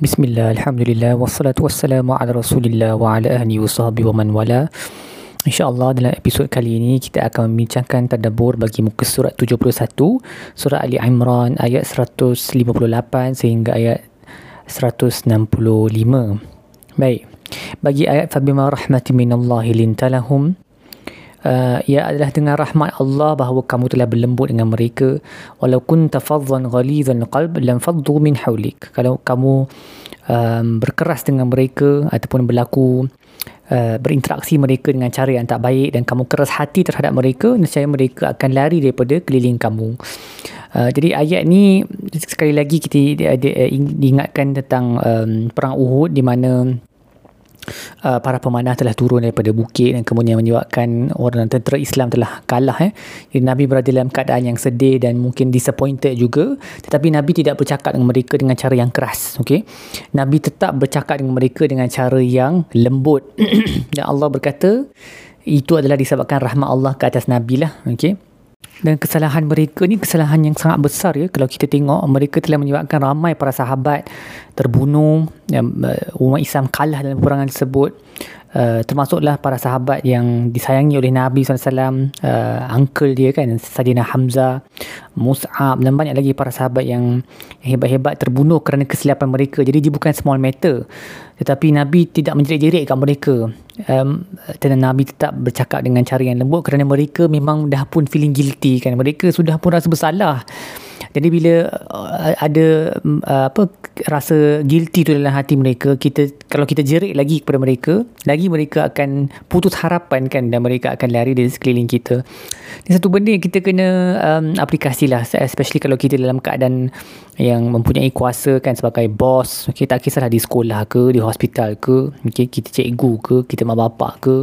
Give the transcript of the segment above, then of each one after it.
Bismillah, Alhamdulillah, wassalatu wassalamu ala rasulillah wa ala ahli wa sahbihi wa man wala. InsyaAllah dalam episod kali ini kita akan membincangkan tadabur bagi muka surat 71 Surah Ali Imran ayat 158 sehingga ayat 165 Baik, bagi ayat Fabima rahmati minallahi lintalahum Uh, ia adalah dengan rahmat Allah bahawa kamu telah berlembut dengan mereka. Walau kunta faddan ghalizan qalb lam faddu min hawlik. Kalau kamu um, berkeras dengan mereka ataupun berlaku uh, berinteraksi mereka dengan cara yang tak baik dan kamu keras hati terhadap mereka nescaya mereka akan lari daripada keliling kamu. Uh, jadi ayat ni sekali lagi kita diingatkan tentang um, perang Uhud di mana uh, para pemanah telah turun daripada bukit dan kemudian menyebabkan orang tentera Islam telah kalah eh. Jadi Nabi berada dalam keadaan yang sedih dan mungkin disappointed juga tetapi Nabi tidak bercakap dengan mereka dengan cara yang keras okay? Nabi tetap bercakap dengan mereka dengan cara yang lembut dan Allah berkata itu adalah disebabkan rahmat Allah ke atas Nabi lah okay? dan kesalahan mereka ni kesalahan yang sangat besar ya kalau kita tengok mereka telah menyebabkan ramai para sahabat terbunuh umat Islam kalah dalam peperangan tersebut. Uh, termasuklah para sahabat yang disayangi oleh Nabi SAW uh, uncle dia kan Sadina Hamzah Mus'ab dan banyak lagi para sahabat yang hebat-hebat terbunuh kerana kesilapan mereka. Jadi dia bukan small matter tetapi Nabi tidak menjerit-jerit kat mereka. Um, dan Nabi tetap bercakap dengan cara yang lembut kerana mereka memang dah pun feeling guilty kan. Mereka sudah pun rasa bersalah jadi bila uh, ada uh, apa rasa guilty tu dalam hati mereka, kita kalau kita jerit lagi kepada mereka, lagi mereka akan putus harapan kan dan mereka akan lari dari sekeliling kita. Ini satu benda yang kita kena um, aplikasi lah especially kalau kita dalam keadaan yang mempunyai kuasa kan sebagai bos. Okay, tak kisahlah di sekolah ke, di hospital ke, okay, kita cikgu ke, kita mak bapak ke,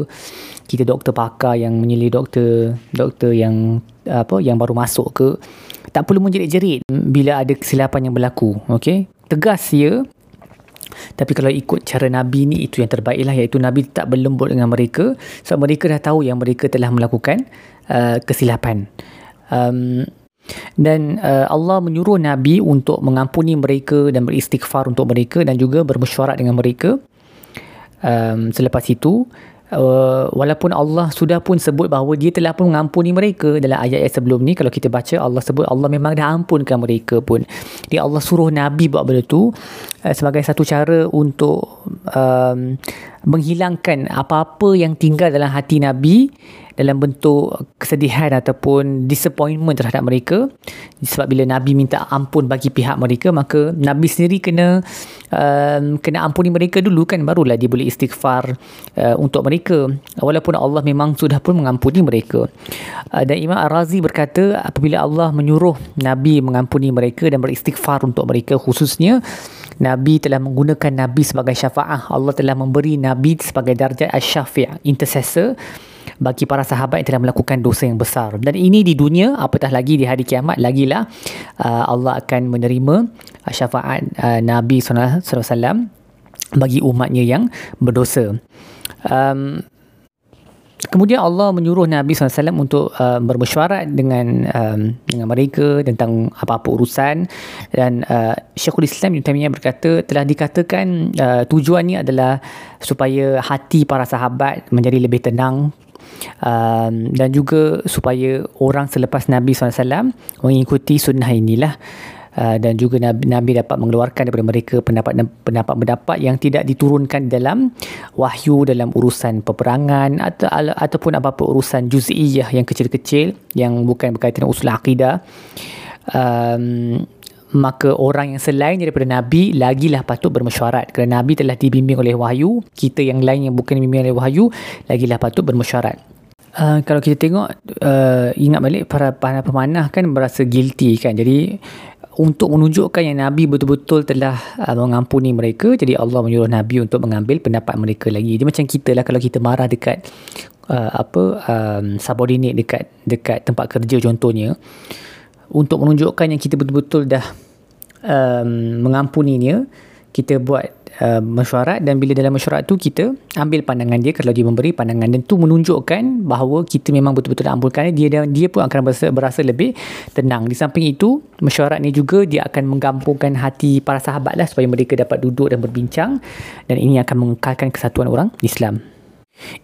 kita doktor pakar yang menyeli doktor doktor yang apa yang baru masuk ke tak perlu menjerit-jerit bila ada kesilapan yang berlaku okey? Tegas ya. Tapi kalau ikut cara Nabi ni itu yang terbaik lah iaitu Nabi tak berlembut dengan mereka sebab mereka dah tahu yang mereka telah melakukan uh, kesilapan. Um, dan uh, Allah menyuruh Nabi untuk mengampuni mereka dan beristighfar untuk mereka dan juga bermesyuarat dengan mereka. Um, selepas itu uh, walaupun Allah sudah pun sebut bahawa dia telah pun mengampuni mereka dalam ayat-ayat sebelum ni. Kalau kita baca Allah sebut Allah memang dah ampunkan mereka pun. Dia Allah suruh Nabi buat benda tu uh, sebagai satu cara untuk um, menghilangkan apa-apa yang tinggal dalam hati Nabi dalam bentuk kesedihan ataupun disappointment terhadap mereka. Sebab bila Nabi minta ampun bagi pihak mereka maka Nabi sendiri kena um, kena ampuni mereka dulu kan barulah dia boleh istighfar uh, untuk mereka. Walaupun Allah memang sudah pun mengampuni mereka. Uh, dan Imam Ar-Razi berkata apabila Allah menyuruh Nabi mengampuni mereka dan beristighfar untuk mereka khususnya Nabi telah menggunakan Nabi sebagai syafaah. Allah telah memberi Nabi sebagai darjah asy-syafi', intercessor bagi para sahabat yang telah melakukan dosa yang besar. Dan ini di dunia, apatah lagi di hari kiamat, lagilah uh, Allah akan menerima uh, syafaat uh, Nabi SAW bagi umatnya yang berdosa. Um, Kemudian Allah menyuruh Nabi SAW untuk uh, bermesyuarat dengan um, dengan mereka tentang apa-apa urusan dan uh, Syekhul Islam Ibn Taymiyah berkata telah dikatakan uh, tujuannya adalah supaya hati para sahabat menjadi lebih tenang um, dan juga supaya orang selepas Nabi SAW mengikuti sunnah inilah Uh, dan juga Nabi, Nabi dapat mengeluarkan daripada mereka pendapat-pendapat yang tidak diturunkan dalam wahyu dalam urusan peperangan atau ataupun apa-apa urusan juz'iyah yang kecil-kecil yang bukan berkaitan usul akidah um, maka orang yang selain daripada Nabi lagilah patut bermesyuarat. Kerana Nabi telah dibimbing oleh wahyu kita yang lain yang bukan dibimbing oleh wahyu lagilah patut bermesyuarat. Uh, kalau kita tengok uh, ingat balik para para pemanah kan merasa guilty kan? Jadi untuk menunjukkan yang Nabi betul-betul telah uh, mengampuni mereka jadi Allah menyuruh Nabi untuk mengambil pendapat mereka lagi. Dia macam kita lah kalau kita marah dekat uh, apa um, subordinate dekat dekat tempat kerja contohnya. Untuk menunjukkan yang kita betul-betul dah um, mengampuninya kita buat uh, mesyuarat. Dan bila dalam mesyuarat tu kita ambil pandangan dia. Kalau dia memberi pandangan dan tu menunjukkan bahawa kita memang betul-betul nak ampulkan dia dan dia pun akan berasa, berasa lebih tenang. Di samping itu mesyuarat ni juga dia akan menggampungkan hati para sahabat lah supaya mereka dapat duduk dan berbincang. Dan ini akan mengekalkan kesatuan orang Islam.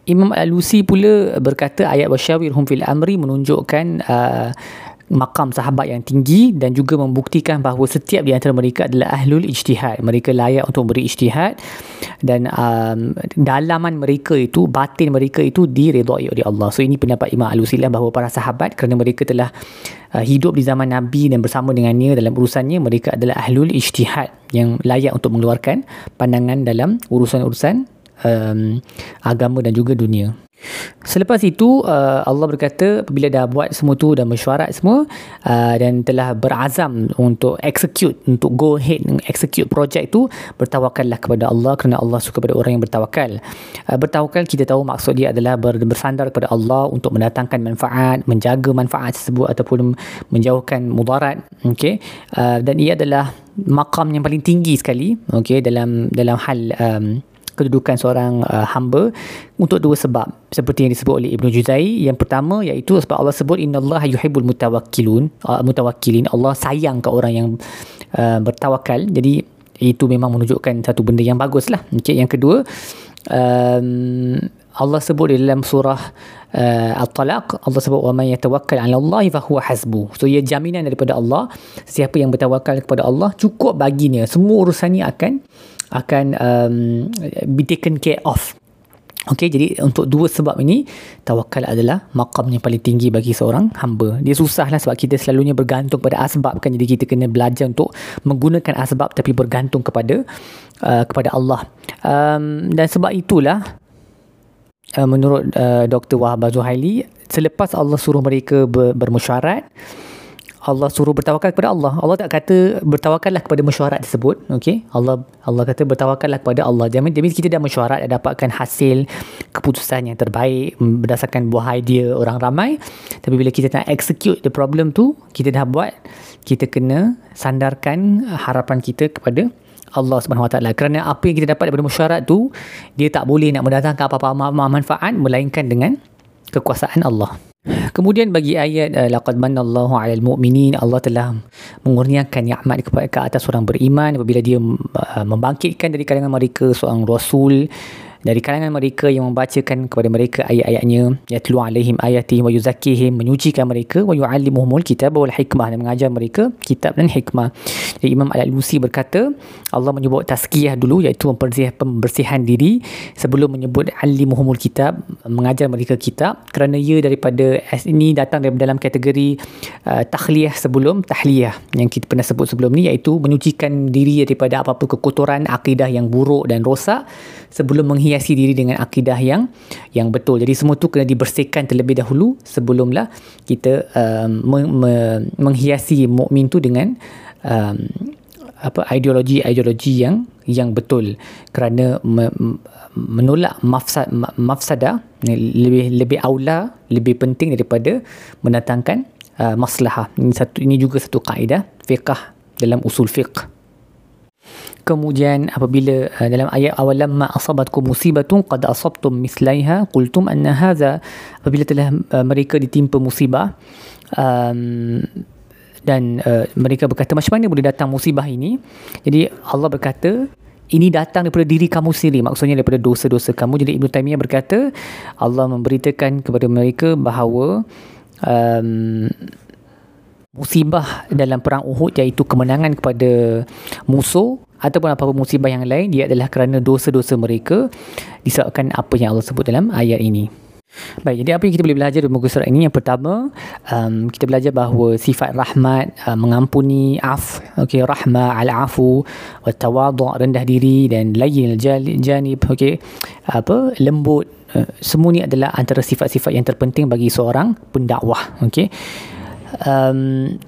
Imam Al-Lusi pula berkata ayat wasyawirhum fil amri menunjukkan uh, makam sahabat yang tinggi dan juga membuktikan bahawa setiap di antara mereka adalah ahlul ijtihad. Mereka layak untuk beri ijtihad dan um, dalaman mereka itu, batin mereka itu diredai oleh Allah. So ini pendapat Imam Al-Usi lah bahawa para sahabat kerana mereka telah uh, hidup di zaman Nabi dan bersama dengannya dalam urusannya, mereka adalah ahlul ijtihad yang layak untuk mengeluarkan pandangan dalam urusan-urusan um, agama dan juga dunia. Selepas itu uh, Allah berkata apabila dah buat semua tu dan mesyuarat semua uh, dan telah berazam untuk execute untuk go ahead execute projek tu bertawakallah kepada Allah kerana Allah suka pada orang yang bertawakal. Uh, bertawakal kita tahu maksud dia adalah bersandar kepada Allah untuk mendatangkan manfaat, menjaga manfaat tersebut ataupun menjauhkan mudarat. Okay, uh, dan ia adalah makam yang paling tinggi sekali okay, dalam dalam hal um, kedudukan seorang uh, hamba untuk dua sebab. Seperti yang disebut oleh Ibnu Juzai yang pertama iaitu sebab Allah sebut innallaha yuhibbul mutawakkilun uh, mutawakkilin. Allah sayang ke orang yang uh, bertawakal. Jadi itu memang menunjukkan satu benda yang bagus lah okay. yang kedua um, Allah sebut di dalam surah uh, Al-Talaq Allah sebut wa man yatawakkal 'ala Allah fa huwa hasbu. So ia jaminan daripada Allah. Siapa yang bertawakal kepada Allah cukup baginya. Semua urusannya akan akan um, be taken care of. Okey, jadi untuk dua sebab ini, tawakal adalah makam yang paling tinggi bagi seorang hamba. Dia susah lah sebab kita selalunya bergantung pada asbab kan. Jadi kita kena belajar untuk menggunakan asbab tapi bergantung kepada uh, kepada Allah. Um, dan sebab itulah, uh, menurut uh, Dr. Wahab Zuhaili, selepas Allah suruh mereka ber, bermusyarat, Allah suruh bertawakal kepada Allah. Allah tak kata bertawakallah kepada mesyuarat tersebut. Okay? Allah Allah kata bertawakallah kepada Allah. Jadi, jadi kita dah mesyuarat, dah dapatkan hasil keputusan yang terbaik berdasarkan buah idea orang ramai. Tapi bila kita nak execute the problem tu, kita dah buat, kita kena sandarkan harapan kita kepada Allah Subhanahu Wa Taala. Kerana apa yang kita dapat daripada mesyuarat tu, dia tak boleh nak mendatangkan apa-apa manfaat melainkan dengan kekuasaan Allah. Kemudian bagi ayat uh, laqad manallahu 'alal mu'minin Allah telah mengurniakan nikmat kepada ke atas orang beriman. Apabila dia uh, membangkitkan dari kalangan mereka seorang rasul dari kalangan mereka yang membacakan kepada mereka ayat-ayatnya yatlu alaihim ayati wa yuzakkihim menyucikan mereka wa yuallimuhumul kitab wal hikmah dan mengajar mereka kitab dan hikmah. Jadi Imam Al-Alusi berkata Allah menyebut tazkiyah dulu iaitu pembersihan diri sebelum menyebut alimuhumul kitab mengajar mereka kitab. Kerana ia daripada ini datang dalam kategori uh, takhliyah sebelum tahliyah yang kita pernah sebut sebelum ni iaitu menyucikan diri daripada apa-apa kekotoran akidah yang buruk dan rosak sebelum menghiasi diri dengan akidah yang yang betul. Jadi semua tu kena dibersihkan terlebih dahulu sebelumlah kita um, me, me, menghiasi mukmin tu dengan um, apa ideologi-ideologi yang yang betul. Kerana me, menolak mafsad mafsada lebih lebih aula lebih penting daripada mendatangkan uh, maslahah. Ini satu ini juga satu kaedah fiqh dalam usul fiqh Kemudian apabila uh, dalam ayat awal lamma asabatkum musibatun qad asabtum mislaiha qultum anna hadha apabila telah uh, mereka ditimpa musibah um, dan uh, mereka berkata macam mana boleh datang musibah ini? Jadi Allah berkata ini datang daripada diri kamu sendiri. Maksudnya daripada dosa-dosa kamu. Jadi Ibn Taymiyah berkata Allah memberitakan kepada mereka bahawa um, musibah dalam perang Uhud iaitu kemenangan kepada musuh ataupun apa-apa musibah yang lain dia adalah kerana dosa-dosa mereka disebabkan apa yang Allah sebut dalam ayat ini. Baik, jadi apa yang kita boleh belajar dari muka surat ini? Yang pertama, um, kita belajar bahawa sifat rahmat, uh, mengampuni, af, okay, rahmah, al-afu, tawadu' rendah diri dan layin janib, okay, apa, lembut. Uh, semua ini adalah antara sifat-sifat yang terpenting bagi seorang pendakwah. Okay. Um,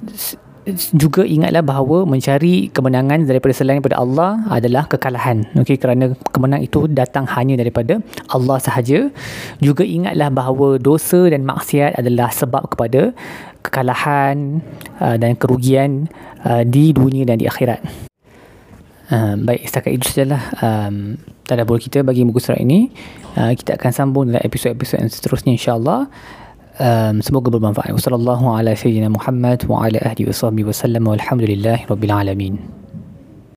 juga ingatlah bahawa mencari kemenangan daripada selain daripada Allah adalah kekalahan. Okey kerana kemenangan itu datang hanya daripada Allah sahaja. Juga ingatlah bahawa dosa dan maksiat adalah sebab kepada kekalahan uh, dan kerugian uh, di dunia dan di akhirat. Uh, baik, setakat itu sajalah um, tadabbur kita bagi muka surat ini. Uh, kita akan sambung dalam episod-episod yang seterusnya insya-Allah. Um, semoga bermanfaat. Wassalamualaikum warahmatullahi wabarakatuh. Muhammad wa ala ahli wa sahbihi wa sallam. Walhamdulillahirabbil alamin.